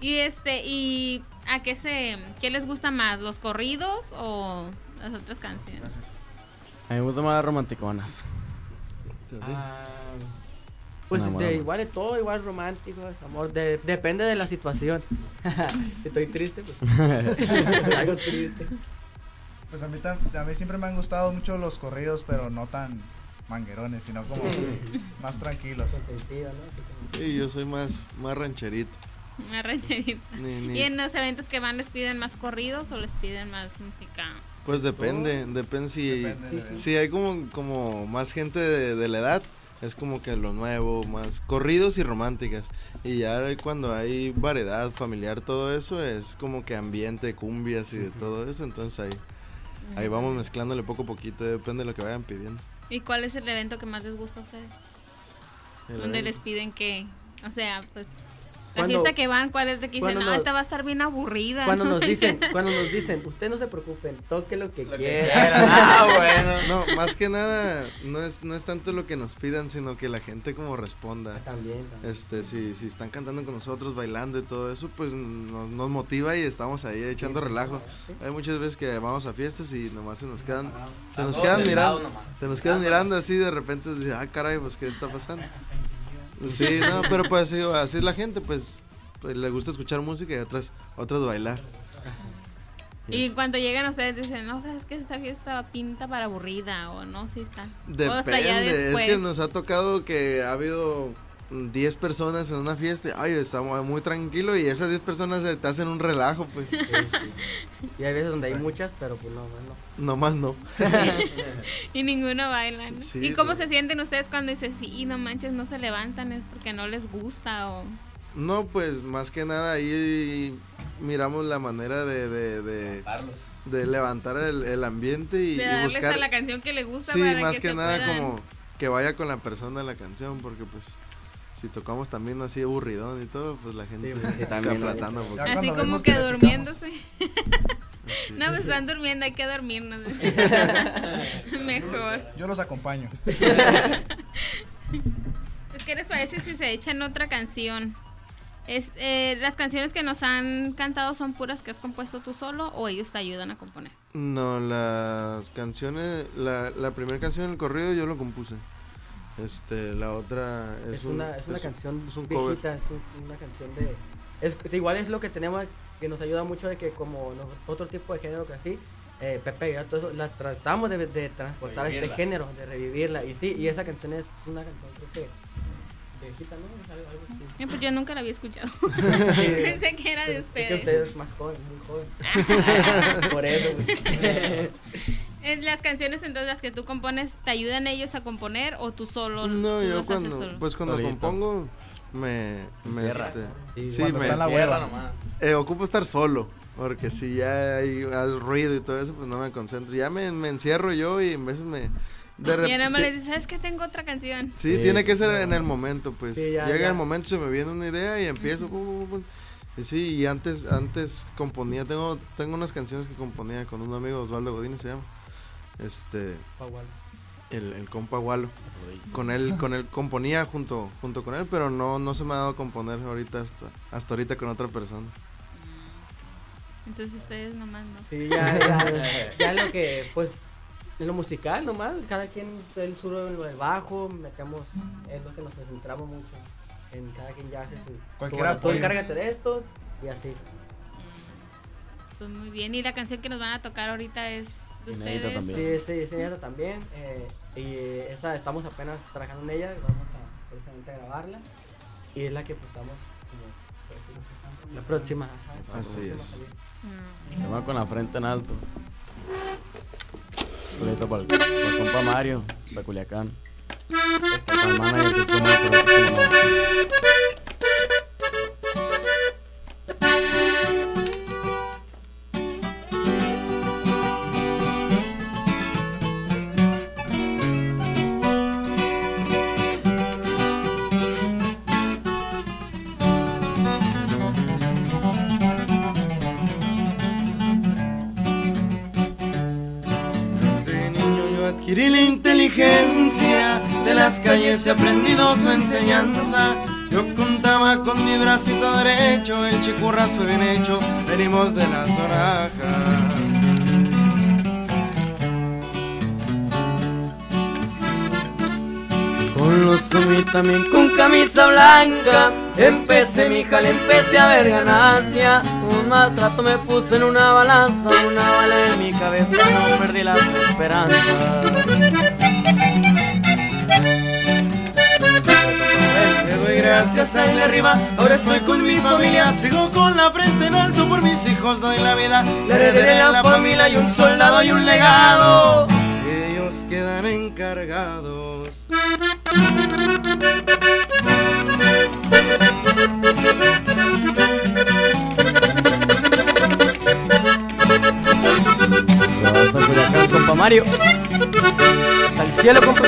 Y este, ¿y a qué se, qué les gusta más? ¿Los corridos o las otras canciones? A mí me gustan más las romanticonas. Ah, pues de igual de todo, igual romántico, amor, de- depende de la situación. si estoy triste, pues algo triste. Pues a mí, tam- a mí siempre me han gustado mucho los corridos, pero no tan manguerones, sino como más tranquilos. Sí, yo soy más, más rancherito. Ni- ni- ¿Y en los eventos que van les piden más corridos o les piden más música? Pues depende, depende si, Depende si hay como, como más gente de, de la edad, es como que lo nuevo, más corridos y románticas. Y ya cuando hay variedad familiar, todo eso es como que ambiente, cumbias y de todo eso. Entonces ahí, ahí vamos mezclándole poco a poquito, depende de lo que vayan pidiendo. ¿Y cuál es el evento que más les gusta a ustedes? El Donde evento. les piden que, o sea, pues la Cuando- fiesta que van, ¿cuál es de que dicen, no, nos- esta va a estar bien aburrida? Cuando ¿no? nos dicen, cuando nos dicen, usted no se preocupen, toque lo que, quieran. quieran. Ah, bueno. No, más que nada, no es, no es tanto lo que nos pidan, sino que la gente como responda. También, también. Este, si, si están cantando con nosotros, bailando y todo eso, pues nos, nos motiva y estamos ahí echando relajo. Hay muchas veces que vamos a fiestas y nomás se nos quedan, se nos quedan mirando, se nos quedan mirando así de repente, dice, ah, caray, pues qué está pasando. Sí, no, pero pues sí, así es la gente, pues, pues, le gusta escuchar música y otras, otras bailar. Y cuando llegan ustedes dicen, no, sabes que esta fiesta pinta para aburrida o no, sí está. Depende, es que nos ha tocado que ha habido 10 personas en una fiesta, ay, estamos muy tranquilo y esas 10 personas te hacen un relajo, pues. Y hay veces donde hay muchas, pero pues no, no. Nomás no. y ninguno baila. ¿no? Sí, ¿Y cómo sí. se sienten ustedes cuando dicen, sí, no manches, no se levantan, es porque no les gusta o... No, pues más que nada ahí miramos la manera de, de, de, de levantar el, el ambiente y, de y buscar... a la canción que le gusta Sí, para más que, que, se nada puedan- como que vaya con la persona la canción, porque pues si tocamos también así aburridón y todo, pues la gente sí, se también, poco. Así como que durmiéndose. no, pues están durmiendo, hay que dormirnos. Mejor. Yo los acompaño. Pues, ¿qué les parece si se echan otra canción? Es, eh, ¿Las canciones que nos han cantado son puras que has compuesto tú solo o ellos te ayudan a componer? No, las canciones, la, la primera canción del corrido yo lo compuse. Este, la otra es, Es, un- una, es una un- canción es un cover. viejita, es un- una canción de... Es, igual es lo que tenemos, que nos ayuda mucho de que como no- otro tipo de género que así, eh, Pepe y todo eso, las tratamos de, de transportar a este género, de revivirla. Y sí, y esa canción es una canción creo que viejita, ¿no? Es algo, algo así. Eh, pues yo nunca la había escuchado. Sí. Pensé que era de Es ustedes. que usted es más joven, muy joven. Por eso. pues. En las canciones entonces las que tú compones, ¿te ayudan ellos a componer o tú solo? No, tú yo cuando, solo? pues cuando Solito. compongo me, me este, Sí, sí, me está en la hueva. nomás. eh, ocupo estar solo, porque si ya hay, hay ruido y todo eso, pues no me concentro. Ya me, me encierro yo y en veces me de Y nada más les dices, ¿sabes qué? Tengo otra canción. Sí, Sí, tiene que ser claro. en el momento, pues. Sí, ya, Llega ya. el momento, se me viene una idea y empiezo. Y sí, y antes, antes componía, tengo, tengo unas canciones que componía con un amigo, Osvaldo Godínez se llama. Este, el, el compa Gualo. Con él, con él componía junto, junto con él, pero no, no se me ha dado a componer ahorita hasta, hasta ahorita con otra persona. Entonces ustedes nomás no. Sí, ya, ya, ya lo que, pues, en lo musical nomás, cada quien, él sube en lo del bajo, metemos, es lo que nos centramos mucho, en cada quien ya hace su... Cualquier su- Tú encárgate de esto, y así. Pues muy bien. Y la canción que nos van a tocar ahorita es de Inédita ustedes. también. Sí, sí, sí, ella también, eh, y esa estamos apenas trabajando en ella, vamos a precisamente a grabarla, y es la que estamos como, la próxima, ajá, la Así próxima es. salir. Se va con la frente en alto. Solito para el, compa Mario, de Culiacán. Para el manager que somos he aprendido su enseñanza. Yo contaba con mi bracito derecho, el chicurras fue bien hecho, venimos de la sonaja. Con los subí también con camisa blanca Empecé mi jale, empecé a ver ganancia Un maltrato me puso en una balanza Una bala en mi cabeza, no perdí las esperanzas doy gracias al de arriba, ahora estoy con mi familia, sigo con la frente en alto por mis hijos, doy la vida, le heredaré a la familia y un soldado y un legado. Ellos quedan encargados. Hasta Mario. Hasta el cielo, compa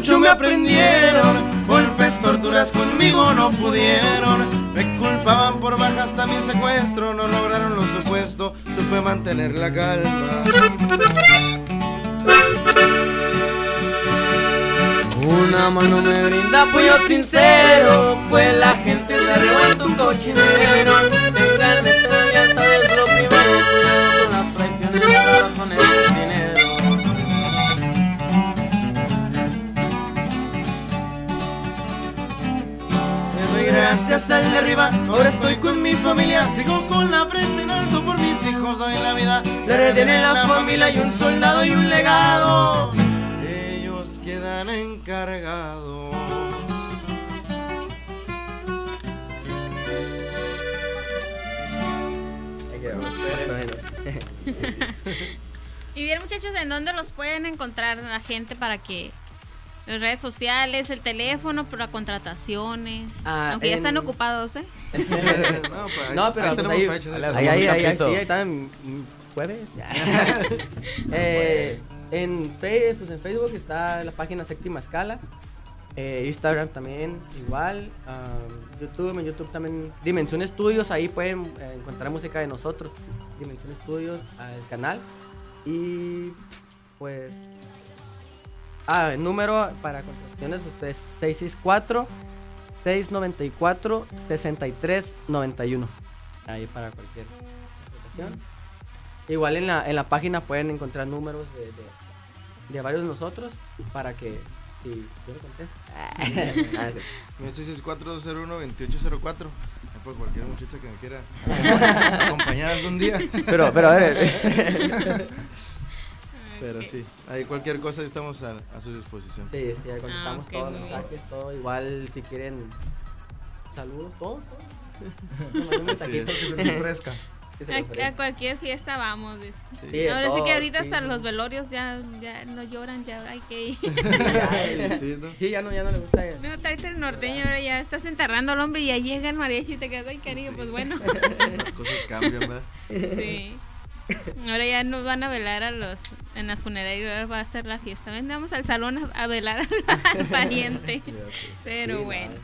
8 me aprendieron, golpes, torturas conmigo no pudieron. Me culpaban por bajas también secuestro, no lograron lo supuesto, supe mantener la calma. Una mano me brinda apoyo sincero, pues la gente se en tu cochinero. Gracias al de arriba, ahora estoy con mi familia, sigo con la frente en alto por mis hijos, doy la vida. Le retienen la familia y un soldado y un legado. Ellos quedan encargados. Y bien, muchachos, ¿en dónde los pueden encontrar la gente para que las redes sociales, el teléfono para contrataciones? Ah, Aunque ya en- están ocupados, ¿eh? no, pues, No, pero ahí pues tenemos ahí, fechas, ahí, ahí ahí, ahí, ahí, sí, ahí está en jueves. eh, en, Fe- pues en Facebook está la página Séptima Escala. Eh, Instagram también igual. am, YouTube, en YouTube también. Dimensión Estudios, ahí pueden eh, encontrar música de nosotros. Dimensión Estudios, el canal. Y pues... Ah, el número para contrataciones pues, es 664 694 6391. Ahí para cualquier contratación. Igual en la, en la página pueden encontrar números de, de, de varios de nosotros para que si yo le contesto. Ah, sí. Mi 66401-2804. Por cualquier muchacha que me quiera acompañar algún día. Pero- pero, eh. Pero sí, ahí cualquier cosa estamos a, a su disposición. Sí, sí, ahí contestamos Ah, todos los mensajes, todo. Igual si quieren saludos, todo. todo. Que se se A, les ofrezca. a cualquier fiesta vamos. Sí, Ahora sí que ahorita sí. hasta los velorios ya, ya no lloran, ya hay que ir. Sí, ya no, ya no le gusta. No, traete el norteño, ahora ya estás enterrando al hombre y ya llega el mariachi y te quedas, ay, cariño, pues bueno. Las cosas cambian, ¿verdad? Sí. Ahora ya nos van a velar a los en las funerarias, va a ser la fiesta. Ven, vamos al salón a, velar al, pariente. Pero Sí, bueno.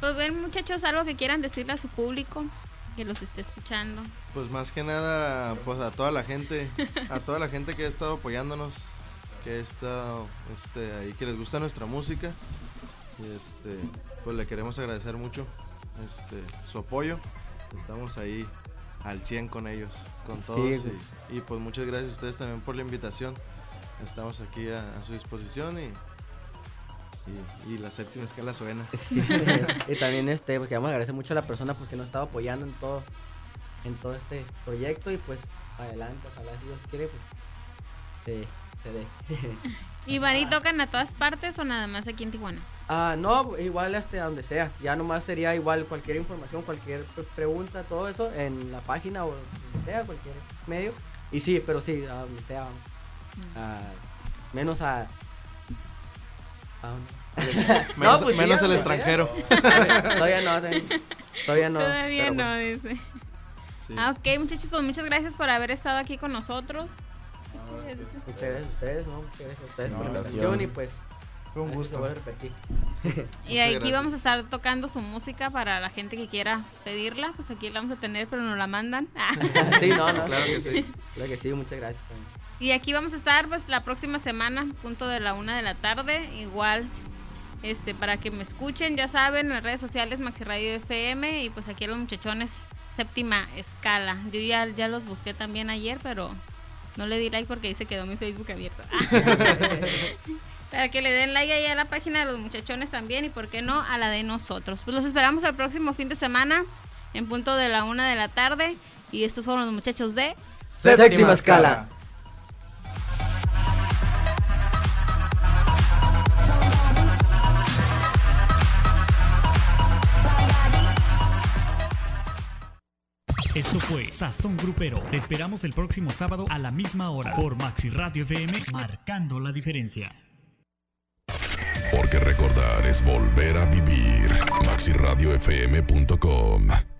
Pues ven, muchachos, algo que quieran decirle a su público que los esté escuchando. Pues más que nada, pues a toda la gente, a toda la gente que ha estado apoyándonos, que ha estado este, ahí, que les gusta nuestra música. Y este, pues le queremos agradecer mucho este, su apoyo. Estamos ahí al 100 con ellos, con todos. y, y, pues muchas gracias a ustedes también por la invitación. Estamos aquí a, a su disposición y, y, y la séptima escala suena. y también este, pues queremos agradecer mucho a la persona pues que nos estaba apoyando en todo, en todo este proyecto y pues adelante, ojalá si Dios quiere pues se, se dé. ¿Y van y tocan a todas partes o nada más aquí en Tijuana? Ah, no, igual este a donde sea. Ya nomás sería igual cualquier información, cualquier pre- pregunta, todo eso en la página o donde sea, cualquier medio. Y sí, pero sí, a donde sea. vamos. Ah, menos a. ¿A dónde? Menos- pues a al donde extranjero. sea. todavía no, todavía, todavía no. Todavía no, pues, dice. Sí. Ah, ok, muchachos, pues muchas gracias por haber estado aquí con nosotros. A ustedes, a ustedes No, por la y pues. Fue un gusto. A. Y aquí vamos a estar tocando su música para la gente que quiera pedirla. Pues aquí la vamos a tener, pero nos la mandan. sí, no, no. Claro que sí. Claro que sí, muchas gracias. Y aquí vamos a estar pues la próxima semana, punto de la una de la tarde, igual este para que me escuchen, ya saben, en las redes sociales Maxi Radio FM y pues aquí los muchachones séptima escala. Yo ya, ya los busqué también ayer, pero no le di like porque ahí se quedó mi Facebook abierto. para que le den like ahí a la página de los muchachones también y por qué no a la de nosotros. Pues los esperamos el próximo fin de semana en punto de la una de la tarde y estos fueron los muchachos de Séptima escala. Esto fue Sazón Grupero. Te esperamos el próximo sábado a la misma hora por Maxi Radio FM, marcando la diferencia. Porque recordar es volver a vivir. MaxiRadioFM.com